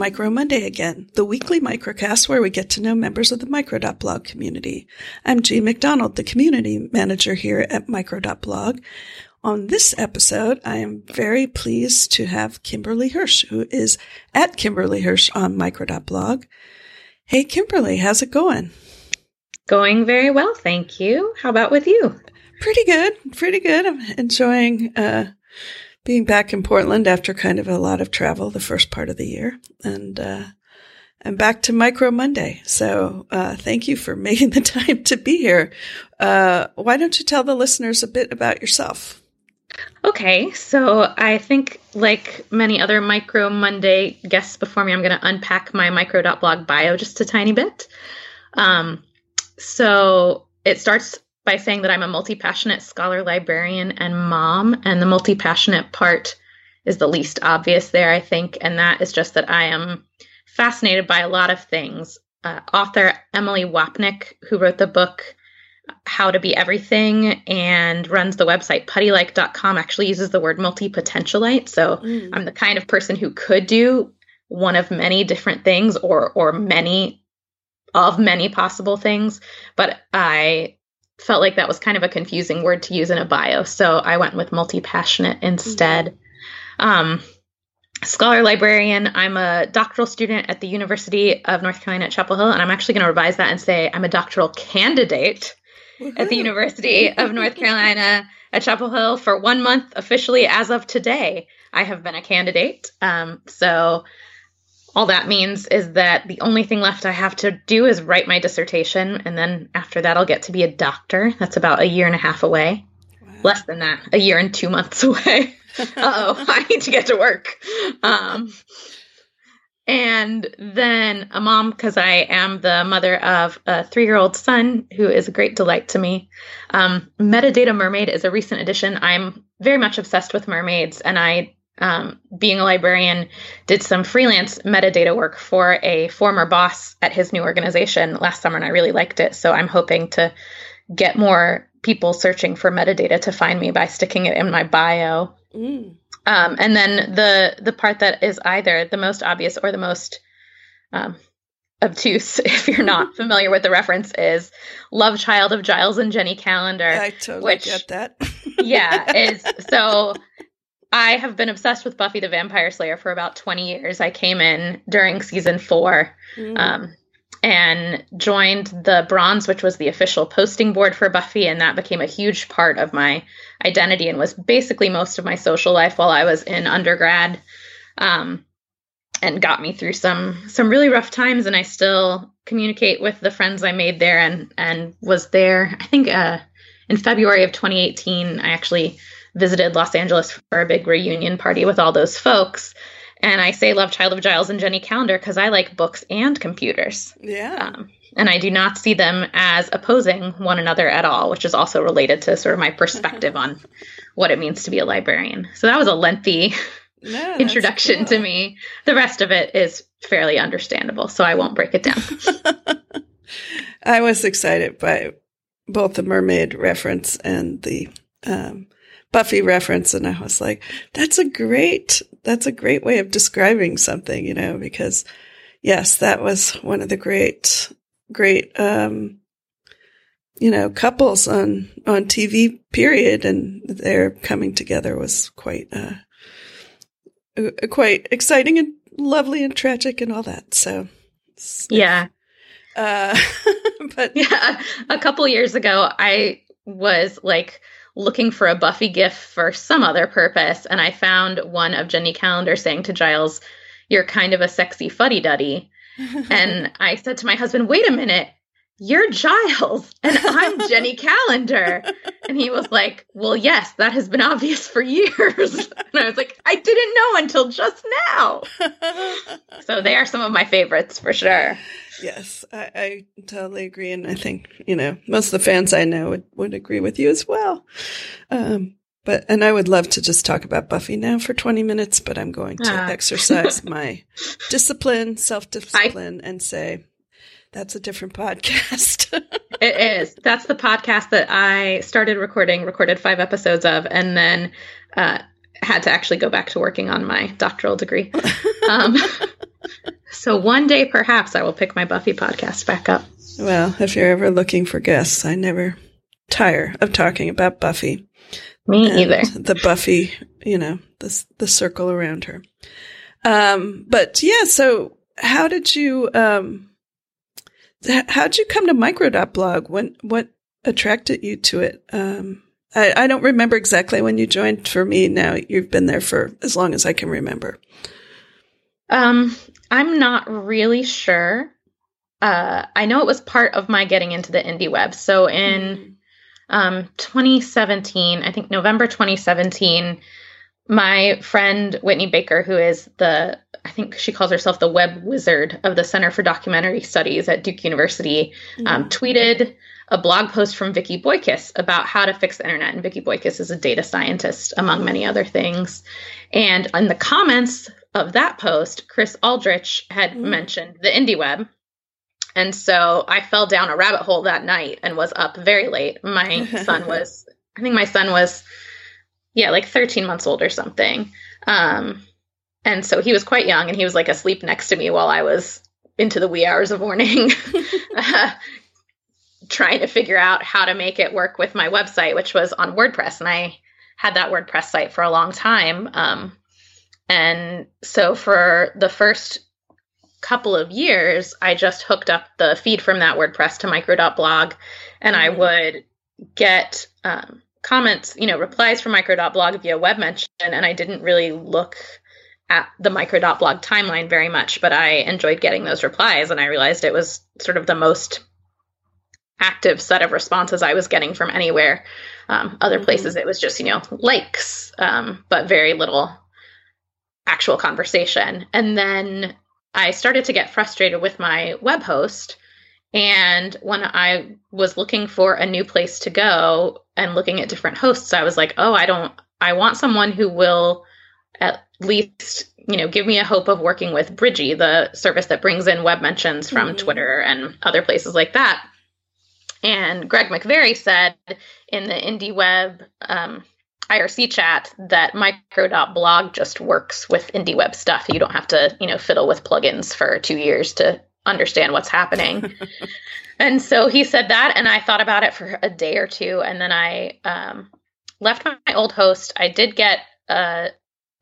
Micro Monday again, the weekly microcast where we get to know members of the Micro.blog community. I'm Jean MacDonald, the community manager here at Micro.blog. On this episode, I am very pleased to have Kimberly Hirsch, who is at Kimberly Hirsch on Micro.blog. Hey, Kimberly, how's it going? Going very well, thank you. How about with you? Pretty good, pretty good. I'm enjoying uh, being back in Portland after kind of a lot of travel the first part of the year. And uh, I'm back to Micro Monday. So uh, thank you for making the time to be here. Uh, why don't you tell the listeners a bit about yourself? Okay, so I think, like many other Micro Monday guests before me, I'm going to unpack my micro.blog bio just a tiny bit. Um, so it starts by saying that I'm a multi passionate scholar, librarian, and mom. And the multi passionate part is the least obvious there, I think. And that is just that I am fascinated by a lot of things. Uh, author Emily Wapnick, who wrote the book How to Be Everything and runs the website puttylike.com, actually uses the word multi potentialite. So mm. I'm the kind of person who could do one of many different things or or many of many possible things, but I felt like that was kind of a confusing word to use in a bio. So I went with multi passionate instead. Mm-hmm. Um, scholar librarian. I'm a doctoral student at the University of North Carolina at Chapel Hill, and I'm actually going to revise that and say I'm a doctoral candidate Woo-hoo. at the University of North Carolina at Chapel Hill for one month officially as of today. I have been a candidate. Um, so all that means is that the only thing left I have to do is write my dissertation. And then after that, I'll get to be a doctor. That's about a year and a half away. Wow. Less than that, a year and two months away. oh, I need to get to work. Um, and then a mom, because I am the mother of a three year old son who is a great delight to me. Um, Metadata Mermaid is a recent addition. I'm very much obsessed with mermaids, and I um, being a librarian, did some freelance metadata work for a former boss at his new organization last summer, and I really liked it. So I'm hoping to get more people searching for metadata to find me by sticking it in my bio. Mm. Um, and then the the part that is either the most obvious or the most um, obtuse, if you're not familiar with the reference, is Love Child of Giles and Jenny Calendar. I totally which, get that. yeah, is so I have been obsessed with Buffy the Vampire Slayer for about 20 years. I came in during season four mm. um, and joined the Bronze, which was the official posting board for Buffy, and that became a huge part of my identity and was basically most of my social life while I was in undergrad. Um, and got me through some some really rough times and I still communicate with the friends I made there and and was there I think uh, in February of 2018 I actually visited Los Angeles for a big reunion party with all those folks. And I say Love Child of Giles and Jenny Calendar because I like books and computers. Yeah. Um, and I do not see them as opposing one another at all, which is also related to sort of my perspective on what it means to be a librarian. So that was a lengthy no, introduction cool. to me. The rest of it is fairly understandable, so I won't break it down. I was excited by both the mermaid reference and the um, Buffy reference. And I was like, that's a great, that's a great way of describing something, you know, because yes, that was one of the great, great, um, you know, couples on, on TV period and their coming together was quite, uh, quite exciting and lovely and tragic and all that. So, yeah. Uh, but yeah, a couple years ago, I was like looking for a Buffy gif for some other purpose, and I found one of Jenny Calendar saying to Giles, You're kind of a sexy fuddy duddy. and I said to my husband, Wait a minute, you're Giles and I'm Jenny Calendar. And he was like, Well, yes, that has been obvious for years. And I was like, I didn't know until just now. so they are some of my favorites for sure. Yes, I, I, totally agree. And I think, you know, most of the fans I know would, would agree with you as well. Um, but, and I would love to just talk about Buffy now for 20 minutes, but I'm going to ah. exercise my discipline, self discipline, and say, that's a different podcast. it is. That's the podcast that I started recording, recorded five episodes of, and then uh, had to actually go back to working on my doctoral degree. Um, so one day, perhaps, I will pick my Buffy podcast back up. Well, if you're ever looking for guests, I never tire of talking about Buffy. Me either. The Buffy, you know, the the circle around her. Um, but yeah, so how did you um, how did you come to micro.blog? When what attracted you to it? Um, I, I don't remember exactly when you joined. For me, now you've been there for as long as I can remember. Um, I'm not really sure. Uh, I know it was part of my getting into the indie web. So in mm-hmm. um, 2017, I think November 2017, my friend Whitney Baker, who is the, I think she calls herself the web wizard of the Center for Documentary Studies at Duke University, um, mm-hmm. um, tweeted a blog post from Vicki Boykis about how to fix the internet. And Vicki Boykis is a data scientist, among many other things. And in the comments of that post, Chris Aldrich had mm-hmm. mentioned the indie web. And so I fell down a rabbit hole that night and was up very late. My son was, I think my son was, yeah, like 13 months old or something. Um, and so he was quite young and he was like asleep next to me while I was into the wee hours of morning uh, trying to figure out how to make it work with my website, which was on WordPress. And I had that WordPress site for a long time. Um, and so for the first couple of years, I just hooked up the feed from that WordPress to micro.blog and I mm-hmm. would get um, comments, you know, replies from micro.blog via web mention. And I didn't really look at the micro.blog timeline very much, but I enjoyed getting those replies. And I realized it was sort of the most active set of responses I was getting from anywhere. Um, other mm-hmm. places, it was just, you know, likes, um, but very little actual conversation. And then I started to get frustrated with my web host. And when I was looking for a new place to go and looking at different hosts, I was like, oh, I don't, I want someone who will at least, you know, give me a hope of working with Bridgy, the service that brings in web mentions from mm-hmm. Twitter and other places like that. And Greg McVerry said in the Indie Web um, IRC chat that micro.blog just works with indie web stuff. You don't have to, you know, fiddle with plugins for two years to understand what's happening. and so he said that, and I thought about it for a day or two, and then I um, left my old host. I did get a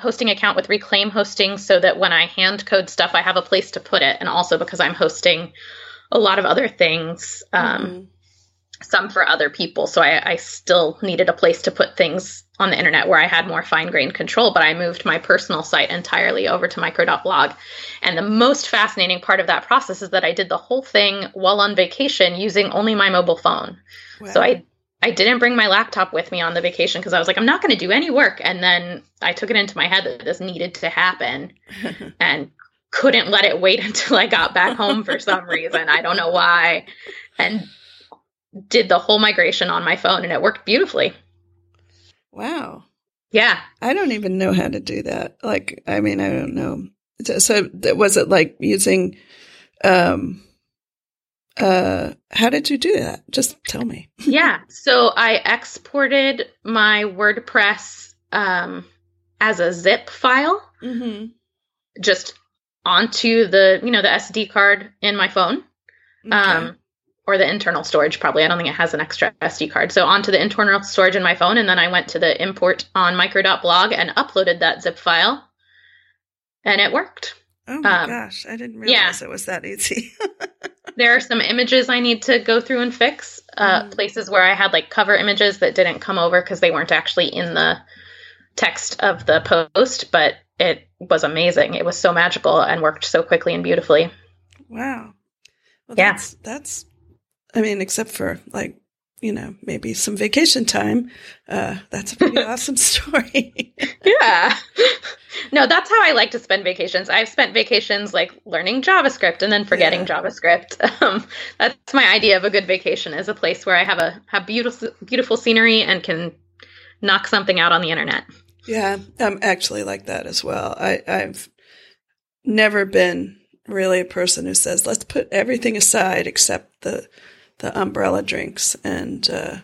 hosting account with Reclaim Hosting so that when I hand code stuff, I have a place to put it, and also because I'm hosting a lot of other things. Um, mm-hmm some for other people. So I, I, still needed a place to put things on the internet where I had more fine grained control, but I moved my personal site entirely over to micro.blog. And the most fascinating part of that process is that I did the whole thing while on vacation using only my mobile phone. Wow. So I I didn't bring my laptop with me on the vacation because I was like, I'm not going to do any work. And then I took it into my head that this needed to happen and couldn't let it wait until I got back home for some reason. I don't know why. And did the whole migration on my phone and it worked beautifully. Wow. Yeah. I don't even know how to do that. Like, I mean, I don't know. So, was it like using, um, uh, how did you do that? Just tell me. yeah. So I exported my WordPress, um, as a zip file, mm-hmm. just onto the, you know, the SD card in my phone. Okay. Um, or the internal storage probably. I don't think it has an extra SD card. So onto the internal storage in my phone, and then I went to the import on micro.blog and uploaded that zip file, and it worked. Oh my um, gosh, I didn't realize yeah. it was that easy. there are some images I need to go through and fix. Uh, mm. Places where I had like cover images that didn't come over because they weren't actually in the text of the post, but it was amazing. It was so magical and worked so quickly and beautifully. Wow. Well, yeah. that's that's I mean, except for like, you know, maybe some vacation time. Uh, that's a pretty awesome story. yeah. No, that's how I like to spend vacations. I've spent vacations like learning JavaScript and then forgetting yeah. JavaScript. Um, that's my idea of a good vacation is a place where I have a have beautiful beautiful scenery and can knock something out on the internet. Yeah, I'm actually like that as well. I, I've never been really a person who says, let's put everything aside except the the umbrella drinks and uh,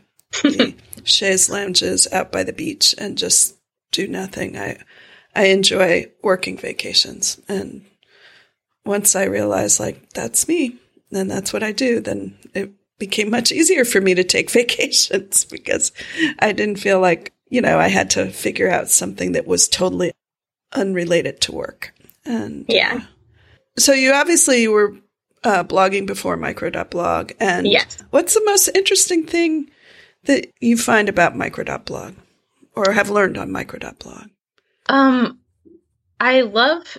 the chaise lounges out by the beach and just do nothing. I I enjoy working vacations and once I realized like that's me and that's what I do, then it became much easier for me to take vacations because I didn't feel like, you know, I had to figure out something that was totally unrelated to work. And yeah. Uh, so you obviously were uh, blogging before micro.blog. And yes. what's the most interesting thing that you find about micro.blog or have learned on micro.blog? Um, I love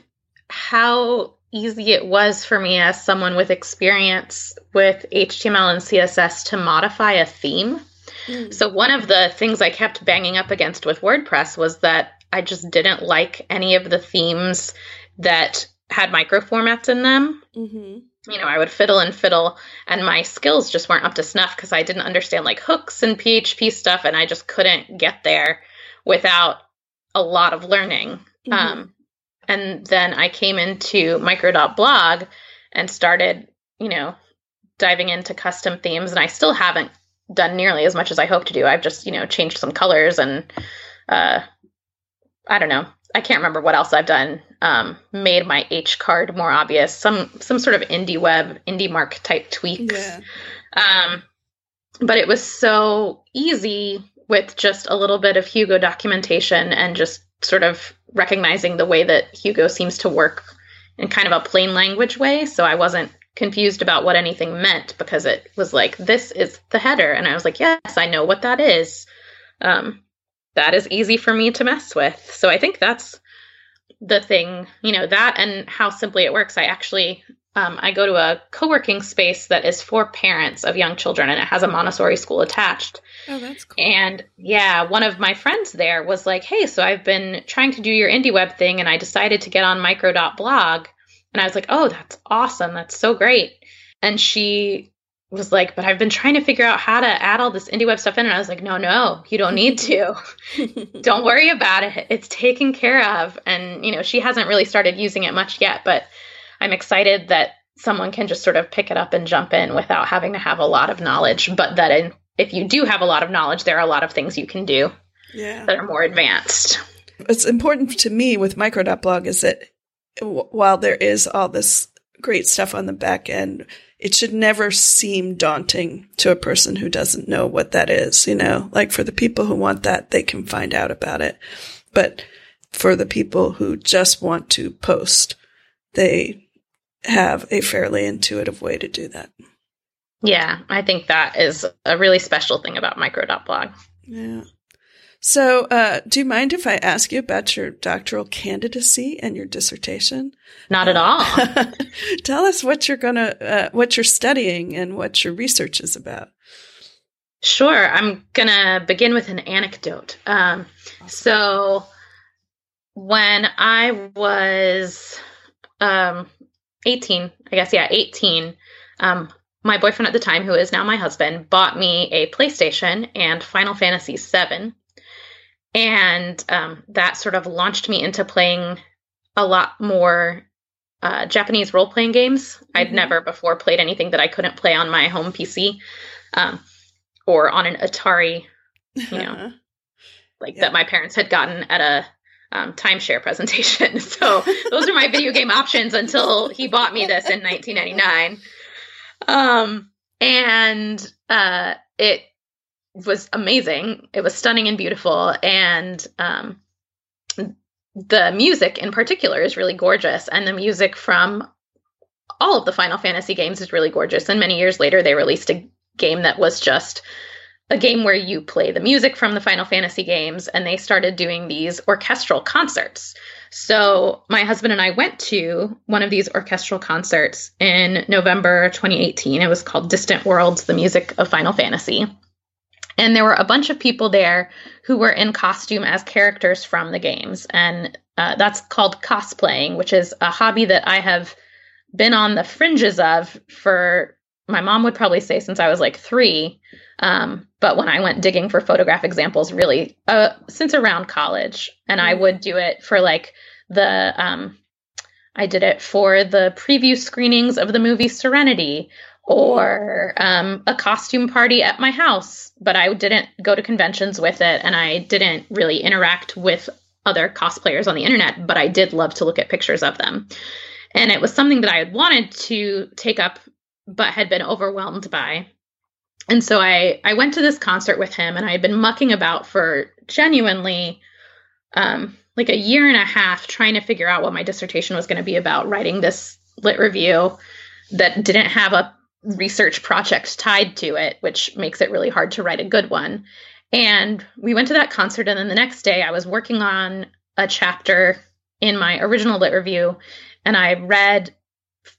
how easy it was for me as someone with experience with HTML and CSS to modify a theme. Mm. So, one of the things I kept banging up against with WordPress was that I just didn't like any of the themes that had micro formats in them. Mm-hmm. You know, I would fiddle and fiddle, and my skills just weren't up to snuff because I didn't understand like hooks and PHP stuff, and I just couldn't get there without a lot of learning. Mm-hmm. Um, and then I came into micro.blog and started, you know, diving into custom themes. And I still haven't done nearly as much as I hope to do. I've just, you know, changed some colors and uh, I don't know. I can't remember what else I've done. Um, made my H card more obvious. Some some sort of indie web, indie mark type tweaks. Yeah. Um, but it was so easy with just a little bit of Hugo documentation and just sort of recognizing the way that Hugo seems to work in kind of a plain language way. So I wasn't confused about what anything meant because it was like, this is the header. And I was like, yes, I know what that is. Um, that is easy for me to mess with. So I think that's the thing, you know, that and how simply it works. I actually um, I go to a co-working space that is for parents of young children, and it has a Montessori school attached. Oh, that's cool. And yeah, one of my friends there was like, "Hey, so I've been trying to do your indie web thing, and I decided to get on micro.blog." And I was like, "Oh, that's awesome! That's so great!" And she was like, "But I've been trying to figure out how to add all this indie web stuff in." And I was like, "No, no, you don't need to. don't worry about it. It's taken care of." And you know, she hasn't really started using it much yet, but I'm excited that someone can just sort of pick it up and jump in without having to have a lot of knowledge. But that in, if you do have a lot of knowledge, there are a lot of things you can do yeah. that are more advanced. What's important to me with micro.blog is that while there is all this great stuff on the back end, it should never seem daunting to a person who doesn't know what that is. You know, like for the people who want that, they can find out about it. But for the people who just want to post, they have a fairly intuitive way to do that. Yeah, I think that is a really special thing about micro.blog. Yeah. So, uh, do you mind if I ask you about your doctoral candidacy and your dissertation? Not at all. Tell us what you're gonna, uh, what you're studying, and what your research is about. Sure. I'm gonna begin with an anecdote. Um, so, when I was um, 18, I guess, yeah, 18, um, my boyfriend at the time, who is now my husband, bought me a PlayStation and Final Fantasy VII. And um, that sort of launched me into playing a lot more uh, Japanese role playing games. Mm-hmm. I'd never before played anything that I couldn't play on my home PC um, or on an Atari, you know, like yeah. that my parents had gotten at a um, timeshare presentation. So those are my video game options until he bought me this in 1999. Um, and uh, it was amazing. It was stunning and beautiful. And um, the music in particular is really gorgeous. And the music from all of the Final Fantasy games is really gorgeous. And many years later, they released a game that was just a game where you play the music from the Final Fantasy games, and they started doing these orchestral concerts. So, my husband and I went to one of these orchestral concerts in November 2018. It was called Distant Worlds The Music of Final Fantasy. And there were a bunch of people there who were in costume as characters from the games. And uh, that's called cosplaying, which is a hobby that I have been on the fringes of for my mom would probably say since I was like three. Um, but when I went digging for photograph examples, really, uh, since around college, and I would do it for like the, um, I did it for the preview screenings of the movie Serenity or um, a costume party at my house, but I didn't go to conventions with it and I didn't really interact with other cosplayers on the internet, but I did love to look at pictures of them. And it was something that I had wanted to take up, but had been overwhelmed by. And so I, I went to this concert with him and I had been mucking about for genuinely um, like a year and a half trying to figure out what my dissertation was going to be about, writing this lit review that didn't have a research project tied to it, which makes it really hard to write a good one. And we went to that concert, and then the next day I was working on a chapter in my original lit review, and I read,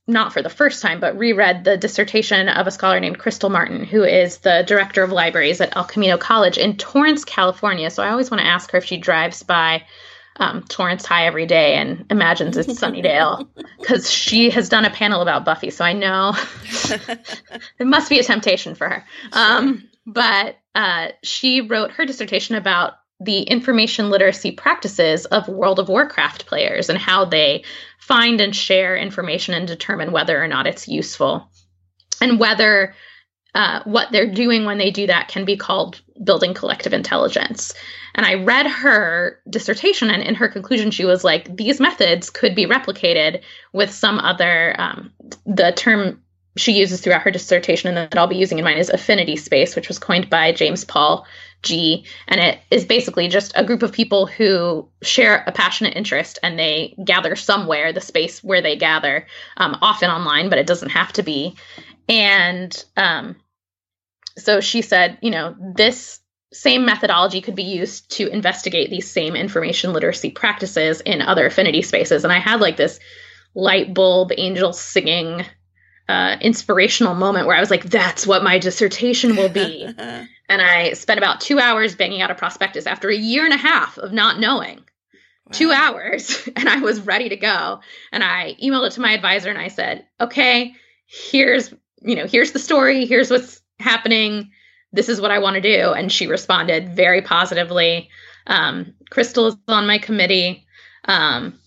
not for the first time, but reread the dissertation of a scholar named Crystle Martin, who is the director of libraries at El Camino College in Torrance, California. So I always want to ask her if she drives by um, Torrance High every day and imagines it's Sunnydale because she has done a panel about Buffy. So I know it must be a temptation for her. Um, but uh, she wrote her dissertation about the information literacy practices of World of Warcraft players and how they find and share information and determine whether or not it's useful and whether uh, what they're doing when they do that can be called building collective intelligence. And I read her dissertation, and in her conclusion, she was like, these methods could be replicated with some other, um, the term she uses throughout her dissertation and that I'll be using in mine is affinity space, which was coined by James Paul Gee And it is basically just a group of people who share a passionate interest and they gather somewhere, the space where they gather, um, often online, but it doesn't have to be. And um, so she said, you know, this same methodology could be used to investigate these same information literacy practices in other affinity spaces. And I had like this light bulb angel singing uh, inspirational moment where I was like, that's what my dissertation will be. and I spent about two hours banging out a prospectus after a year and a half of not knowing. Wow. Two hours, and I was ready to go. And I emailed it to my advisor and I said, okay, here's, you know, here's the story, here's what's happening. This is what I want to do. And she responded very positively. Um, Crystle is on my committee. Um,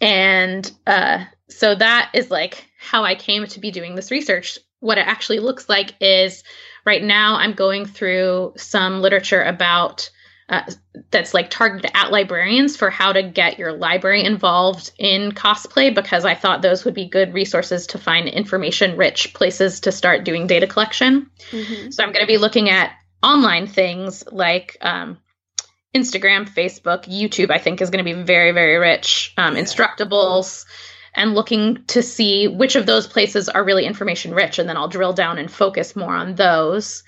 and uh, so that is like how I came to be doing this research. What it actually looks like is right now I'm going through some literature about uh, that's like targeted at librarians for how to get your library involved in cosplay because I thought those would be good resources to find information rich places to start doing data collection. Mm-hmm. So I'm going to be looking at online things like um, Instagram, Facebook, YouTube, I think is going to be very, very rich. Um, yeah. Instructables and looking to see which of those places are really information rich. And then I'll drill down and focus more on those.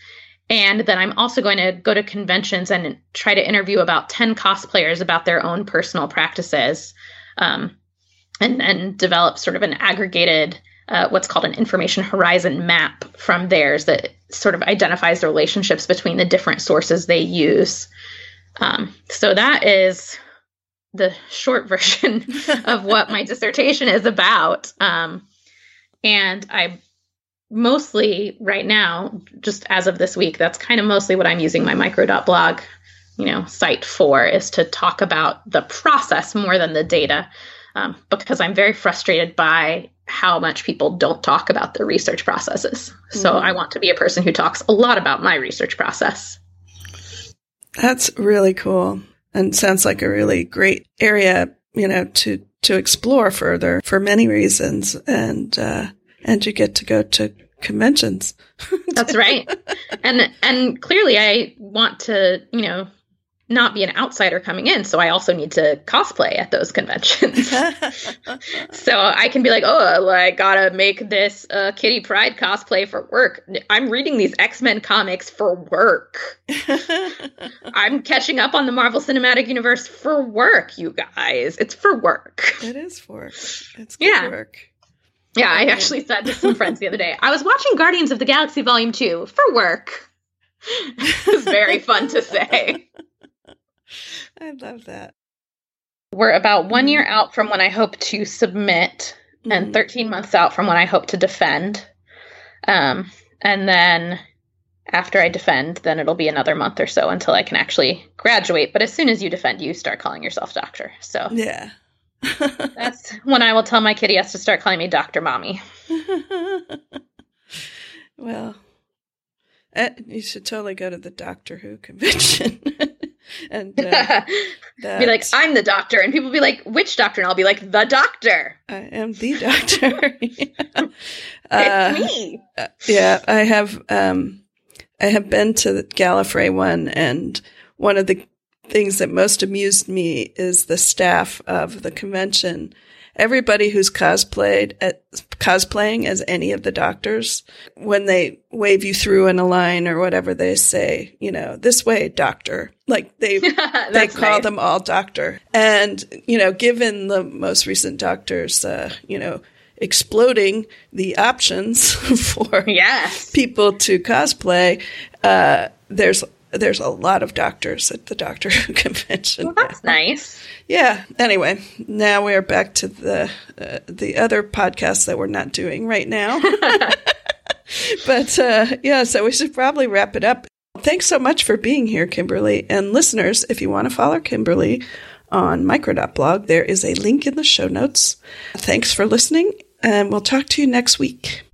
And then I'm also going to go to conventions and try to interview about 10 cosplayers about their own personal practices um, and, and develop sort of an aggregated, uh, what's called an information horizon map from theirs that sort of identifies the relationships between the different sources they use. Um, so that is the short version of what my dissertation is about. Um, and I mostly right now, just as of this week, that's kind of mostly what I'm using my micro.blog, you know, site for is to talk about the process more than the data. Um, because I'm very frustrated by how much people don't talk about their research processes. Mm-hmm. So I want to be a person who talks a lot about my research process. That's really cool and sounds like a really great area, you know, to, to explore further for many reasons. And, uh, and you get to go to conventions. That's right. And, and clearly I want to, you know, not be an outsider coming in. So I also need to cosplay at those conventions. so I can be like, oh, I gotta make this uh, Kitty Pryde cosplay for work. I'm reading these X Men comics for work. I'm catching up on the Marvel Cinematic Universe for work, you guys. It's for work. It is for work. It's good yeah. work. Yeah, I actually said to some friends the other day, I was watching Guardians of the Galaxy Volume 2 for work. it's very fun to say. I love that. We're about one year out from when I hope to submit, mm-hmm. and 13 months out from when I hope to defend. Um, and then after I defend, then it'll be another month or so until I can actually graduate. But as soon as you defend, you start calling yourself doctor. So yeah, that's when I will tell my kid he has to start calling me Doctor Mommy. well, uh, you should totally go to the Doctor Who convention. and uh, be like, I'm the doctor, and people be like, which doctor? And I'll be like, the doctor. I am the doctor. yeah. It's uh, me. yeah, I have. Um, I have been to the Gallifrey one, and one of the things that most amused me is the staff of the convention. Everybody who's cosplayed at, cosplaying as any of the doctors, when they wave you through in a line or whatever, they say, you know, this way, doctor. Like they they call nice. them all doctor. And you know, given the most recent doctors, uh, you know, exploding the options for yes. people to cosplay, uh, there's there's a lot of doctors at the Doctor Who convention. Well, that's nice. Yeah. Anyway, now we are back to the uh, the other podcast that we're not doing right now. but uh, yeah, so we should probably wrap it up. Thanks so much for being here, Kimberly. And listeners, if you want to follow Kimberly on micro.blog, there is a link in the show notes. Thanks for listening, and we'll talk to you next week.